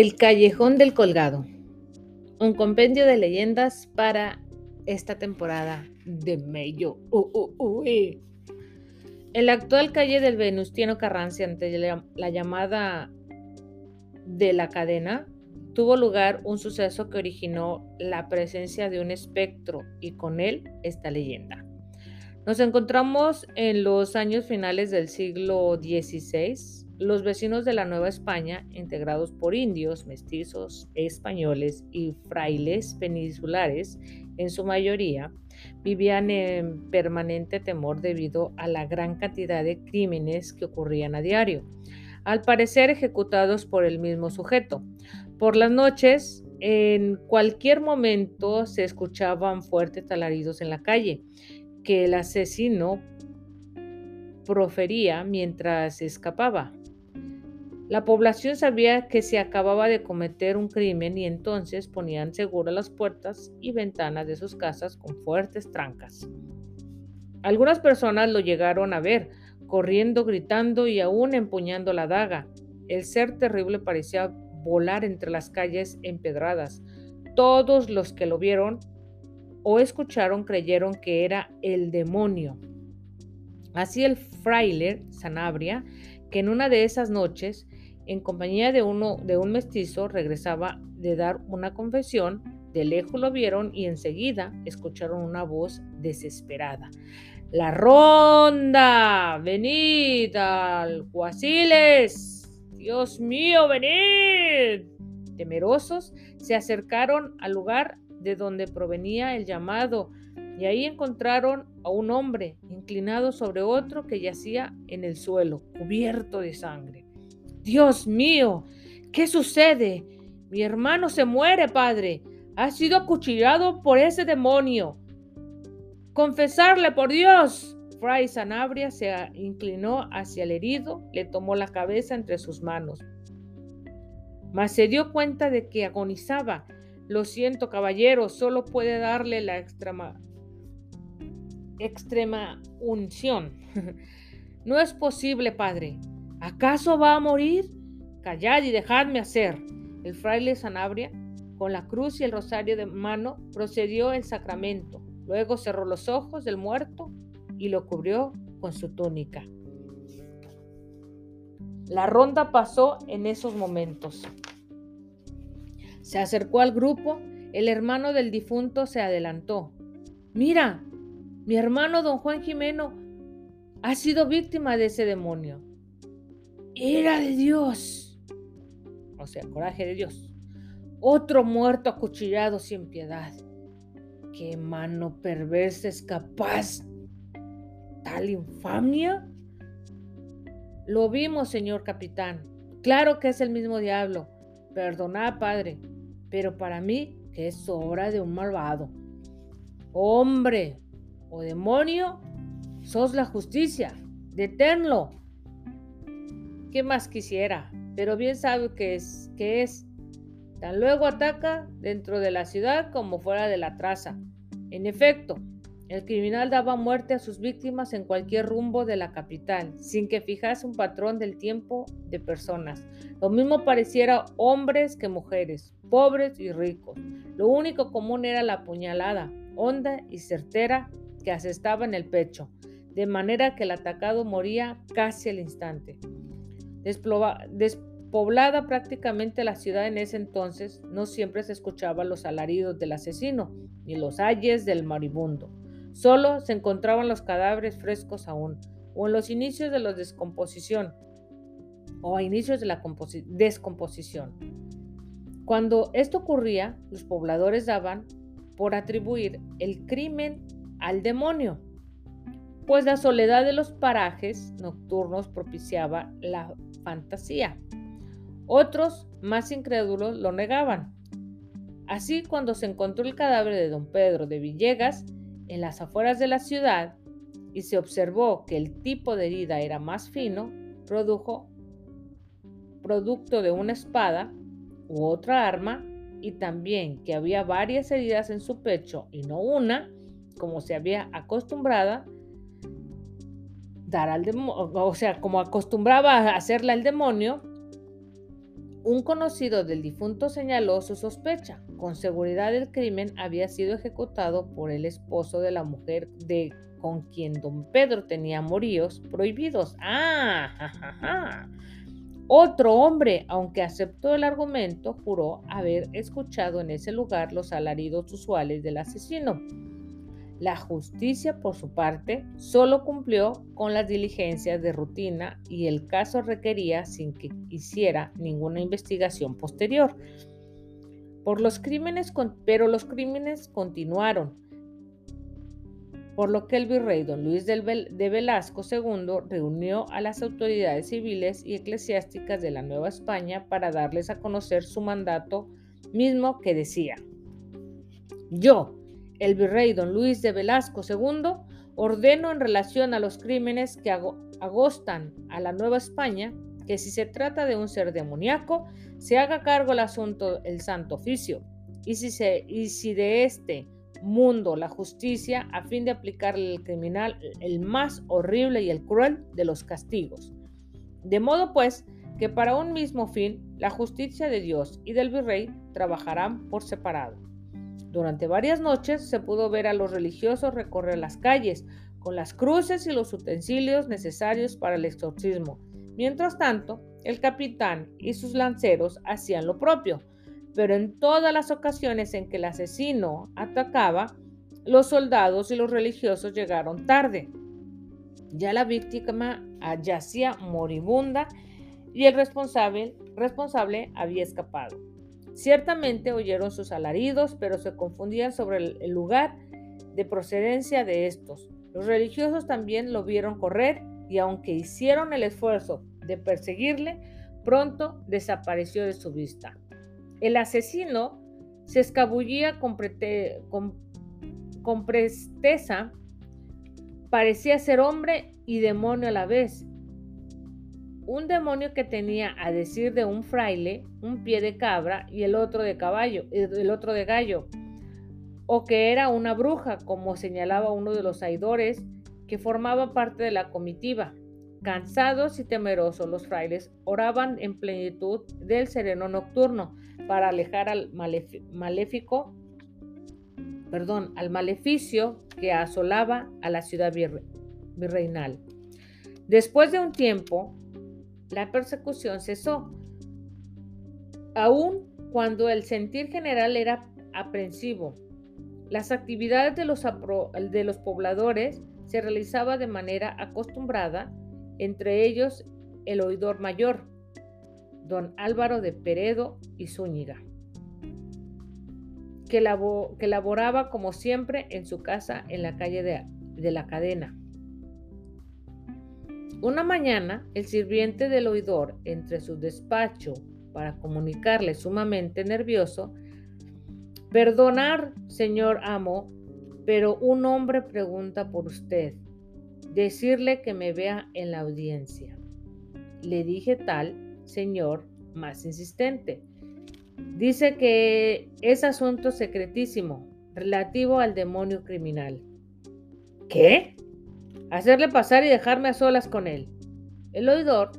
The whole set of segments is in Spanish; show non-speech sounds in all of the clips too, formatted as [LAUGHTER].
El Callejón del Colgado. Un compendio de leyendas para esta temporada de Mayo. En la actual calle del Venustiano Carranza, ante la llamada de la cadena, tuvo lugar un suceso que originó la presencia de un espectro y con él esta leyenda. Nos encontramos en los años finales del siglo XVI, los vecinos de la Nueva España, integrados por indios, mestizos, españoles y frailes peninsulares, en su mayoría, vivían en permanente temor debido a la gran cantidad de crímenes que ocurrían a diario, al parecer ejecutados por el mismo sujeto. Por las noches, en cualquier momento se escuchaban fuertes talaridos en la calle, que el asesino profería mientras escapaba. La población sabía que se acababa de cometer un crimen y entonces ponían seguras las puertas y ventanas de sus casas con fuertes trancas. Algunas personas lo llegaron a ver, corriendo, gritando y aún empuñando la daga. El ser terrible parecía volar entre las calles empedradas. Todos los que lo vieron o escucharon creyeron que era el demonio. Así el fraile Sanabria, que en una de esas noches en compañía de, uno, de un mestizo, regresaba de dar una confesión. De lejos lo vieron y enseguida escucharon una voz desesperada. La ronda, venid, alguaciles, Dios mío, venid. Temerosos, se acercaron al lugar de donde provenía el llamado y ahí encontraron a un hombre inclinado sobre otro que yacía en el suelo, cubierto de sangre. Dios mío, ¿qué sucede? Mi hermano se muere, padre. Ha sido acuchillado por ese demonio. Confesarle por Dios. Fray Sanabria se inclinó hacia el herido, le tomó la cabeza entre sus manos. Mas se dio cuenta de que agonizaba. Lo siento, caballero, solo puede darle la extrema, extrema unción. [LAUGHS] no es posible, padre. ¿Acaso va a morir? Callad y dejadme hacer. El fraile Sanabria, con la cruz y el rosario de mano, procedió el sacramento. Luego cerró los ojos del muerto y lo cubrió con su túnica. La ronda pasó en esos momentos. Se acercó al grupo, el hermano del difunto se adelantó. Mira, mi hermano don Juan Jimeno ha sido víctima de ese demonio. Era de Dios. O sea, coraje de Dios. Otro muerto acuchillado sin piedad. ¿Qué mano perversa es capaz tal infamia? Lo vimos, señor capitán. Claro que es el mismo diablo. Perdonad, padre, pero para mí que es obra de un malvado. Hombre o demonio, sos la justicia. Deténlo. ¿Qué más quisiera? Pero bien sabe que es, que es. Tan luego ataca dentro de la ciudad como fuera de la traza. En efecto, el criminal daba muerte a sus víctimas en cualquier rumbo de la capital, sin que fijase un patrón del tiempo de personas. Lo mismo pareciera hombres que mujeres, pobres y ricos. Lo único común era la puñalada, honda y certera, que asestaba en el pecho, de manera que el atacado moría casi al instante. Despoblada prácticamente la ciudad en ese entonces, no siempre se escuchaban los alaridos del asesino ni los ayes del moribundo. Solo se encontraban los cadáveres frescos aún, o en los inicios de la descomposición, o a inicios de la descomposición. Cuando esto ocurría, los pobladores daban por atribuir el crimen al demonio pues la soledad de los parajes nocturnos propiciaba la fantasía. Otros, más incrédulos, lo negaban. Así, cuando se encontró el cadáver de don Pedro de Villegas en las afueras de la ciudad y se observó que el tipo de herida era más fino, produjo producto de una espada u otra arma y también que había varias heridas en su pecho y no una, como se había acostumbrada, dar al o sea, como acostumbraba a hacerle al demonio, Un conocido del difunto señaló su sospecha. Con seguridad el crimen había sido ejecutado por el esposo de la mujer de con quien don Pedro tenía moríos prohibidos. Ah, Otro hombre, aunque aceptó el argumento, juró haber escuchado en ese lugar los alaridos usuales del asesino. La justicia, por su parte, solo cumplió con las diligencias de rutina y el caso requería sin que hiciera ninguna investigación posterior. Por los crímenes, pero los crímenes continuaron, por lo que el virrey don Luis de Velasco II reunió a las autoridades civiles y eclesiásticas de la Nueva España para darles a conocer su mandato mismo que decía, yo, el virrey don Luis de Velasco II ordeno en relación a los crímenes que agostan a la Nueva España que si se trata de un ser demoníaco, se haga cargo el asunto el Santo Oficio, y si, se, y si de este mundo la justicia a fin de aplicarle al criminal el más horrible y el cruel de los castigos. De modo pues que para un mismo fin la justicia de Dios y del virrey trabajarán por separado. Durante varias noches se pudo ver a los religiosos recorrer las calles con las cruces y los utensilios necesarios para el exorcismo. Mientras tanto, el capitán y sus lanceros hacían lo propio, pero en todas las ocasiones en que el asesino atacaba, los soldados y los religiosos llegaron tarde. Ya la víctima yacía moribunda y el responsable, responsable había escapado. Ciertamente oyeron sus alaridos, pero se confundían sobre el lugar de procedencia de estos. Los religiosos también lo vieron correr y aunque hicieron el esfuerzo de perseguirle, pronto desapareció de su vista. El asesino se escabullía con, con presteza, parecía ser hombre y demonio a la vez, un demonio que tenía, a decir de un fraile, un pie de cabra y el otro de caballo, el otro de gallo, o que era una bruja, como señalaba uno de los aidores que formaba parte de la comitiva. Cansados y temerosos, los frailes oraban en plenitud del sereno nocturno para alejar al maléfico, perdón, al maleficio que asolaba a la ciudad virreinal. Después de un tiempo, la persecución cesó, aun cuando el sentir general era aprensivo. Las actividades de los, de los pobladores se realizaban de manera acostumbrada, entre ellos el oidor mayor, don Álvaro de Peredo y Zúñiga, que laboraba como siempre en su casa en la calle de la cadena. Una mañana, el sirviente del oidor entre su despacho para comunicarle sumamente nervioso, Perdonar, señor amo, pero un hombre pregunta por usted. Decirle que me vea en la audiencia. Le dije tal, señor, más insistente. Dice que es asunto secretísimo, relativo al demonio criminal. ¿Qué? Hacerle pasar y dejarme a solas con él. El oidor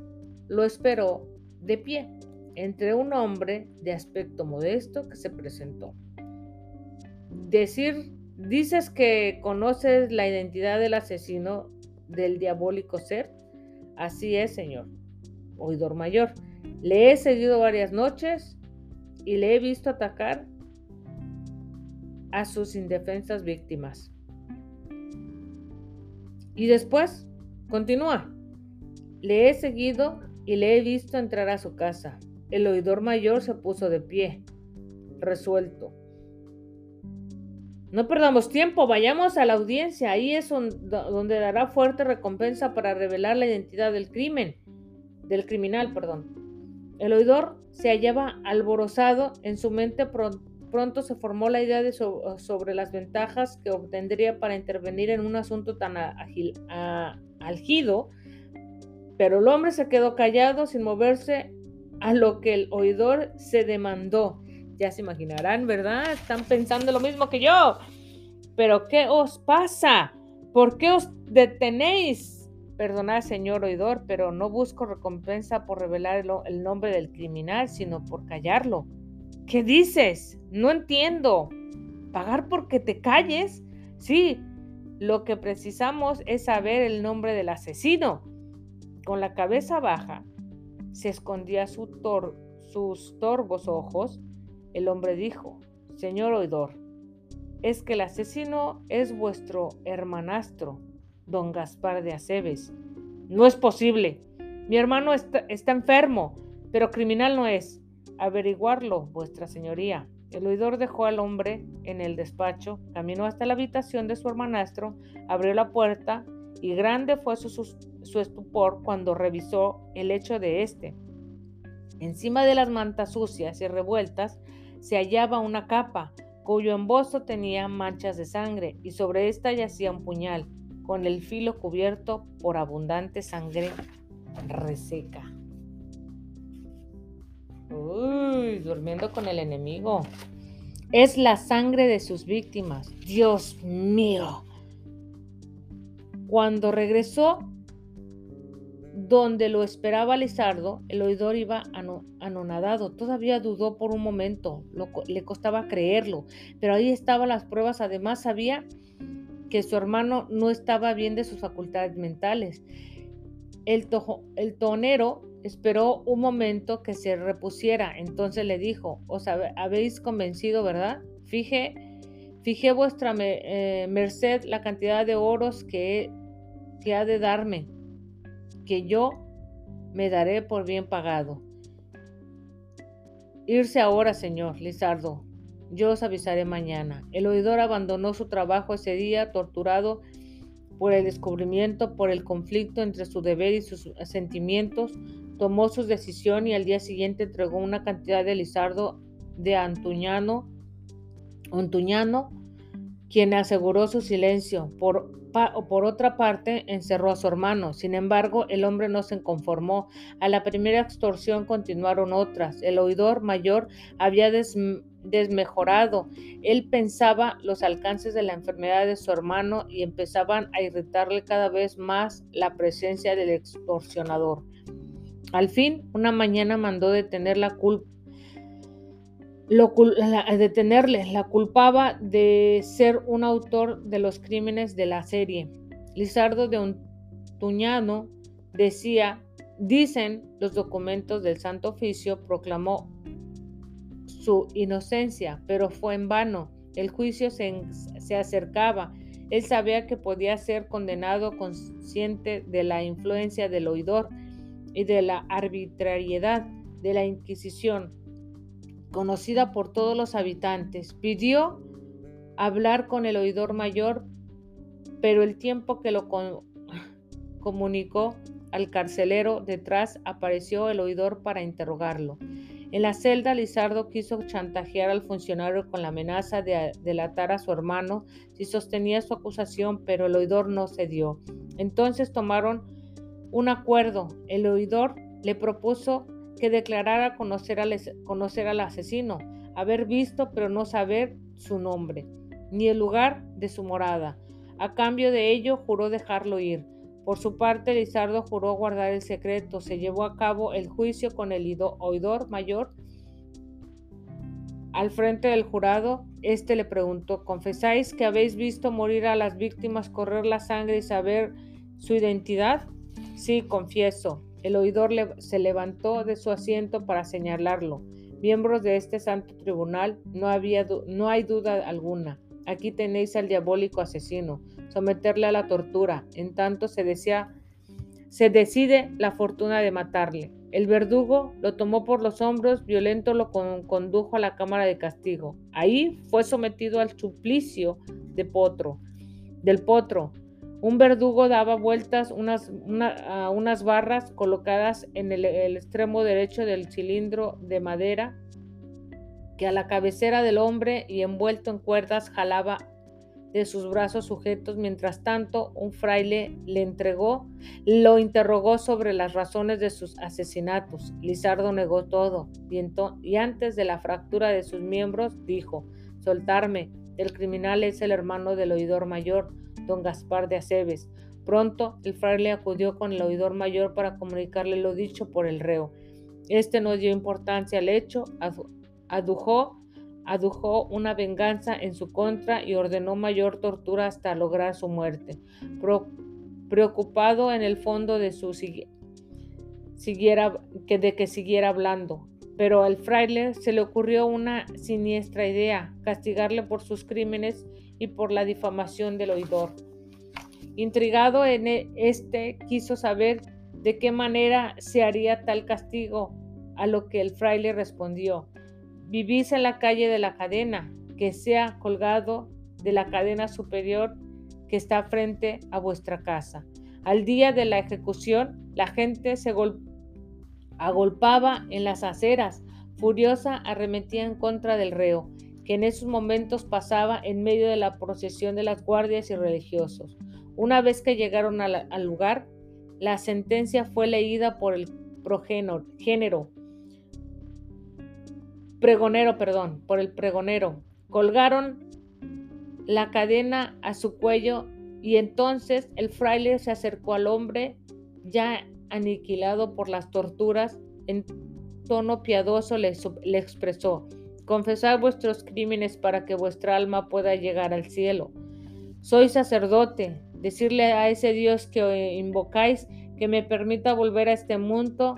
lo esperó de pie entre un hombre de aspecto modesto que se presentó. Decir, dices que conoces la identidad del asesino del diabólico ser. Así es, señor. Oidor mayor. Le he seguido varias noches y le he visto atacar a sus indefensas víctimas. Y después, continúa. Le he seguido y le he visto entrar a su casa. El oidor mayor se puso de pie, resuelto. No perdamos tiempo, vayamos a la audiencia. Ahí es donde dará fuerte recompensa para revelar la identidad del crimen, del criminal, perdón. El oidor se hallaba alborozado en su mente pronto se formó la idea de sobre las ventajas que obtendría para intervenir en un asunto tan ágil, pero el hombre se quedó callado sin moverse a lo que el oidor se demandó. Ya se imaginarán, ¿verdad? Están pensando lo mismo que yo. Pero ¿qué os pasa? ¿Por qué os detenéis? perdonad, señor oidor, pero no busco recompensa por revelar el nombre del criminal, sino por callarlo. ¿Qué dices? No entiendo. ¿Pagar porque te calles? Sí, lo que precisamos es saber el nombre del asesino. Con la cabeza baja, se escondía sus torvos ojos. El hombre dijo, Señor oidor, es que el asesino es vuestro hermanastro, don Gaspar de Aceves. No es posible. Mi hermano está, está enfermo, pero criminal no es. Averiguarlo, vuestra señoría. El oidor dejó al hombre en el despacho, caminó hasta la habitación de su hermanastro, abrió la puerta y grande fue su, estupor cuando revisó el hecho de éste. Encima de las mantas sucias y revueltas se hallaba una capa, cuyo embozo tenía manchas de sangre, y sobre esta yacía un puñal, con el filo cubierto por abundante sangre reseca. Uy, durmiendo con el enemigo. Es la sangre de sus víctimas. Dios mío. Cuando regresó donde lo esperaba Lizardo, el oidor iba anonadado. Todavía dudó por un momento, le costaba creerlo, pero ahí estaban las pruebas. Además, sabía que su hermano no estaba bien de sus facultades mentales. El tonero Esperó un momento que se repusiera, entonces le dijo, os habéis convencido, ¿verdad? Fije, fije vuestra eh, merced la cantidad de oros que, que ha de darme, que yo me daré por bien pagado. Irse ahora, señor Lizardo. Yo os avisaré mañana. El oidor abandonó su trabajo ese día, torturado por el descubrimiento, por el conflicto entre su deber y sus sentimientos, tomó su decisión y al día siguiente entregó una cantidad de Lizardo de Antuñano, quien aseguró su silencio. Por, por otra parte, encerró a su hermano. Sin embargo, el hombre no se conformó. A la primera extorsión continuaron otras. El oidor mayor había desmejorado. Él pensaba los alcances de la enfermedad de su hermano y empezaban a irritarle cada vez más la presencia del extorsionador. Al fin, una mañana mandó detener la culpa. detenerle, la culpaba de ser un autor de los crímenes de la serie. Lizardo de Untuñano decía, dicen los documentos del Santo Oficio, proclamó su inocencia, pero fue en vano. El juicio se, se acercaba. Él sabía que podía ser condenado consciente de la influencia del oidor y de la arbitrariedad de la Inquisición, conocida por todos los habitantes. Pidió hablar con el oidor mayor, pero el tiempo que lo [LAUGHS] comunicó al carcelero detrás apareció el oidor para interrogarlo. En la celda, Lizardo quiso chantajear al funcionario con la amenaza de delatar a su hermano si sostenía su acusación, pero el oidor no cedió. Entonces tomaron un acuerdo. El oidor le propuso que declarara conocer al, conocer al asesino, haber visto pero no saber su nombre, ni el lugar de su morada. A cambio de ello, juró dejarlo ir. Por su parte, Lizardo juró guardar el secreto. Se llevó a cabo el juicio con el oidor mayor. Al frente del jurado, este le preguntó, ¿confesáis que habéis visto morir a las víctimas, correr la sangre y saber su identidad? Sí, confieso. El oidor se levantó de su asiento para señalarlo. Miembros de este santo tribunal, no, había no hay duda alguna. Aquí tenéis al diabólico asesino. Someterle a la tortura. En tanto se, decía, se decide la fortuna de matarle. El verdugo lo tomó por los hombros, violento lo condujo a la cámara de castigo. Ahí fue sometido al suplicio del potro, un verdugo daba vueltas unas, a unas barras colocadas en el, extremo derecho del cilindro de madera que a la cabecera del hombre y envuelto en cuerdas jalaba de sus brazos sujetos. Mientras tanto, un fraile le entregó, lo interrogó sobre las razones de sus asesinatos. Lizardo negó todo y, y antes de la fractura de sus miembros dijo, soltarme, el criminal es el hermano del oidor mayor don Gaspar de Aceves. pronto el fraile acudió con el oidor mayor para comunicarle lo dicho por el reo. Este no dio importancia al hecho, adujo, adujo una venganza en su contra y ordenó mayor tortura hasta lograr su muerte. preocupado en el fondo de su que de que siguiera hablando, pero al fraile se le ocurrió una siniestra idea, castigarle por sus crímenes y por la difamación del oidor. Intrigado en e, este, quiso saber de qué manera se haría tal castigo, a lo que el fraile respondió, vivís en la calle de la cadena, que sea colgado de la cadena superior que está frente a vuestra casa. Al día de la ejecución, la gente se agolpaba en las aceras, furiosa arremetía en contra del reo, que en esos momentos pasaba en medio de la procesión de las guardias y religiosos. Una vez que llegaron al, lugar, la sentencia fue leída por el progénero, pregonero, perdón, por el pregonero. Colgaron la cadena a su cuello y entonces el fraile se acercó al hombre ya aniquilado por las torturas. En tono piadoso le, le expresó, confesad vuestros crímenes para que vuestra alma pueda llegar al cielo. Soy sacerdote, decirle a ese Dios que invocáis que me permita volver a este mundo,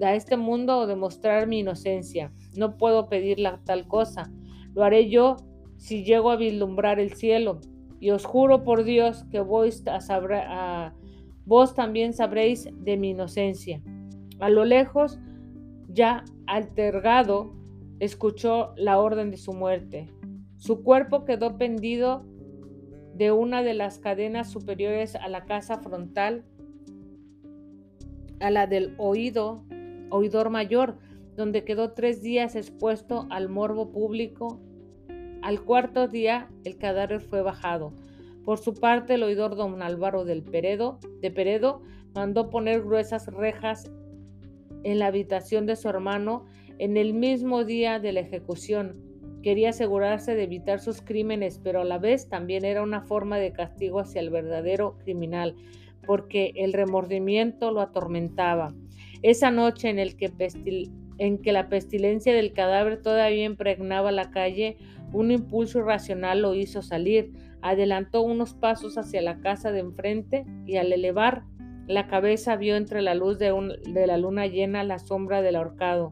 a este mundo o demostrar mi inocencia. No puedo pedirle tal cosa. Lo haré yo si llego a vislumbrar el cielo. Y os juro por Dios que vos, a, vos también sabréis de mi inocencia. A lo lejos, ya altergado, escuchó la orden de su muerte. Su cuerpo quedó pendido de una de las cadenas superiores a la casa frontal, a la del oído, oidor mayor, donde quedó tres días expuesto al morbo público. Al cuarto día el cadáver fue bajado. Por su parte, el oidor don Álvaro del Peredo, de Peredo mandó poner gruesas rejas en la habitación de su hermano en el mismo día de la ejecución Quería asegurarse de evitar sus crímenes, pero a la vez también era una forma de castigo hacia el verdadero criminal, porque el remordimiento lo atormentaba. Esa noche en, el que, la pestilencia del cadáver todavía impregnaba la calle, un impulso irracional lo hizo salir. Adelantó unos pasos hacia la casa de enfrente y al elevar la cabeza vio entre la luz de la luna llena la sombra del ahorcado.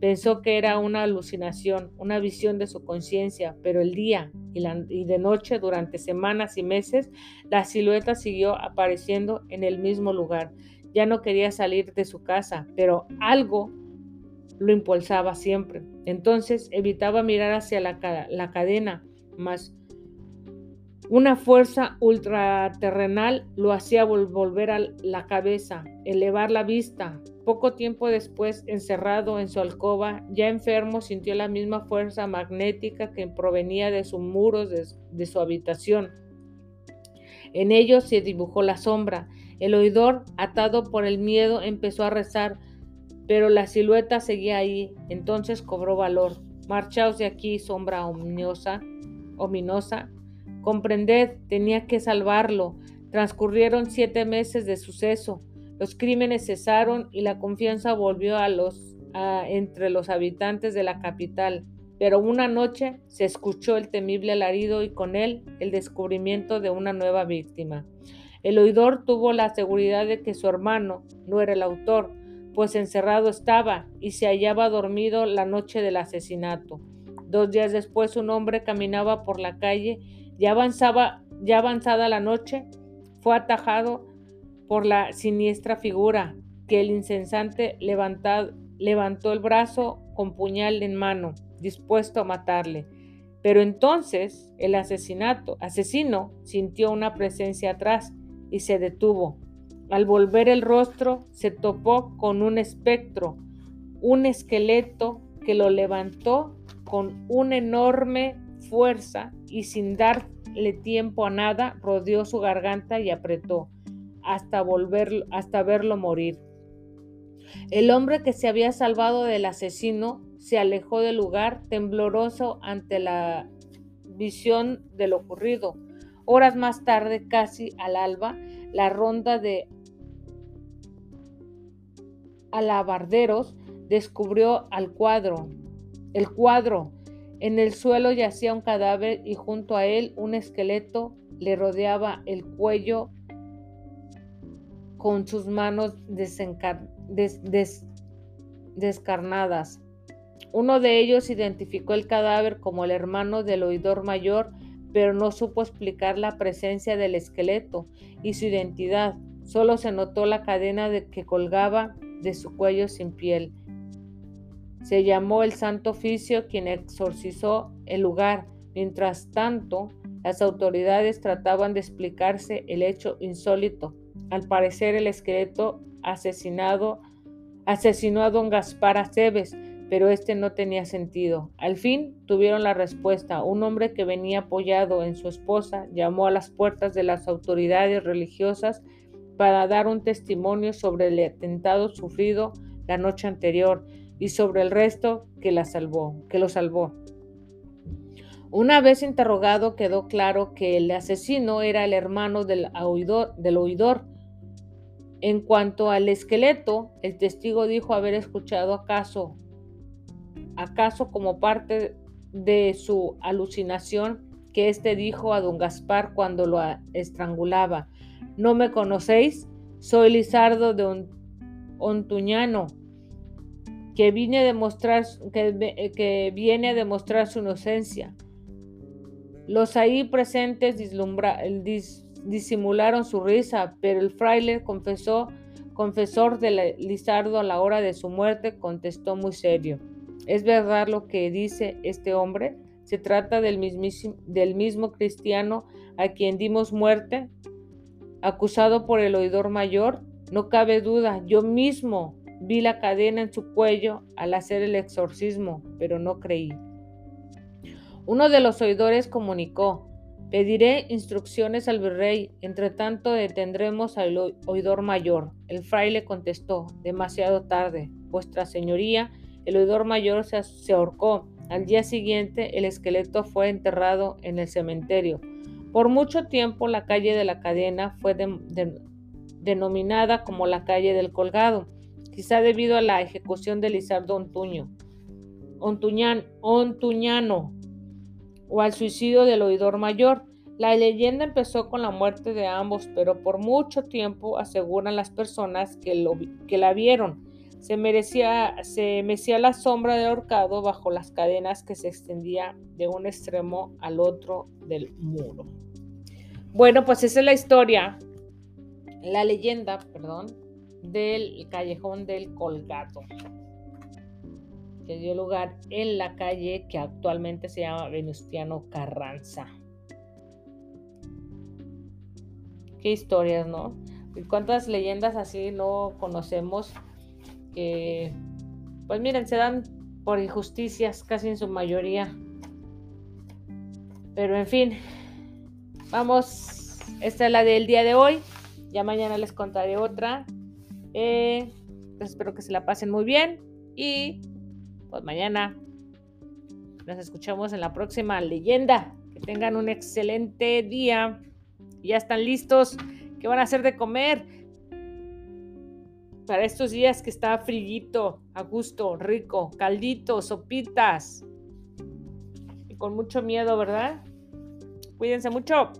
Pensó que era una alucinación, una visión de su conciencia, pero el día y, de noche, durante semanas y meses, la silueta siguió apareciendo en el mismo lugar. Ya no quería salir de su casa, pero algo lo impulsaba siempre. Entonces evitaba mirar hacia la, cadena, más una fuerza ultraterrenal lo hacía volver a la cabeza, elevar la vista. Poco tiempo después, encerrado en su alcoba, ya enfermo, sintió la misma fuerza magnética que provenía de sus muros de, su habitación. En ellos se dibujó la sombra. El oidor, atado por el miedo, empezó a rezar, pero la silueta seguía ahí. Entonces cobró valor. Marchaos de aquí, sombra ominosa, Comprended, tenía que salvarlo. Transcurrieron siete meses de suceso. Los crímenes cesaron y la confianza volvió a los, entre los habitantes de la capital. Pero una noche se escuchó el temible alarido y con él el descubrimiento de una nueva víctima. El oidor tuvo la seguridad de que su hermano no era el autor, pues encerrado estaba y se hallaba dormido la noche del asesinato. Dos días después un hombre caminaba por la calle ya avanzaba, ya avanzada la noche, fue atajado por la siniestra figura que el insensante levantó el brazo con puñal en mano, dispuesto a matarle. Pero entonces el asesinato, asesino sintió una presencia atrás y se detuvo. Al volver el rostro se topó con un espectro, un esqueleto que lo levantó con una enorme fuerza y sin darle tiempo a nada, rodeó su garganta y apretó hasta, volver, hasta verlo morir. El hombre que se había salvado del asesino se alejó del lugar tembloroso ante la visión de lo ocurrido. Horas más tarde, casi al alba, la ronda de alabarderos descubrió al cuadro. El cuadro. En el suelo yacía un cadáver y junto a él un esqueleto le rodeaba el cuello con sus manos descarnadas. Uno de ellos identificó el cadáver como el hermano del oidor mayor, pero no supo explicar la presencia del esqueleto y su identidad. Solo se notó la cadena de que colgaba de su cuello sin piel. Se llamó el Santo Oficio quien exorcizó el lugar. Mientras tanto, las autoridades trataban de explicarse el hecho insólito. Al parecer el esqueleto asesinado asesinó a don Gaspar Aceves, pero este no tenía sentido. Al fin tuvieron la respuesta. Un hombre que venía apoyado en su esposa llamó a las puertas de las autoridades religiosas para dar un testimonio sobre el atentado sufrido la noche anterior y sobre el resto que la salvó, que lo salvó. Una vez interrogado quedó claro que el asesino era el hermano del oidor, del oidor en cuanto al esqueleto, el testigo dijo haber escuchado acaso, acaso como parte de su alucinación que éste dijo a don Gaspar cuando lo estrangulaba, ¿no me conocéis? Soy Lizardo de Ontuñano, que, viene a demostrar, que, viene a demostrar su inocencia. Los ahí presentes disimularon su risa, pero el fraile confesó, confesor de Lizardo a la hora de su muerte, contestó muy serio. ¿Es verdad lo que dice este hombre? ¿Se trata del, mismo cristiano a quien dimos muerte? Acusado por el oidor mayor, no cabe duda, yo mismo vi la cadena en su cuello al hacer el exorcismo, pero no creí. Uno de los oidores comunicó, Pediré instrucciones al virrey, entre tanto detendremos al oidor mayor. El fraile contestó, demasiado tarde. Vuestra señoría, el oidor mayor se, ahorcó. Al día siguiente el esqueleto fue enterrado en el cementerio. Por mucho tiempo la calle de la cadena fue denominada como la calle del colgado, quizá debido a la ejecución de Lizardo Ontuño. Ontuñano, o al suicidio del oidor mayor. La leyenda empezó con la muerte de ambos, pero por mucho tiempo aseguran las personas que, lo, que la vieron. Se, merecía, se mecía la sombra del ahorcado bajo las cadenas que se extendía de un extremo al otro del muro. Bueno, pues esa es la historia, la leyenda, perdón, del callejón del colgado que dio lugar en la calle que actualmente se llama Venustiano Carranza. Qué historias, ¿no? ¿Cuántas leyendas así no conocemos? Pues miren, se dan por injusticias casi en su mayoría. Pero en fin, vamos, esta es la del día de hoy. Ya mañana les contaré otra. Eh, pues espero que se la pasen muy bien y pues mañana nos escuchamos en la próxima leyenda. Que tengan un excelente día. Ya están listos. ¿Qué van a hacer de comer? Para estos días que está frillito, a gusto, rico, caldito, sopitas. Y con mucho miedo, ¿verdad? Cuídense mucho.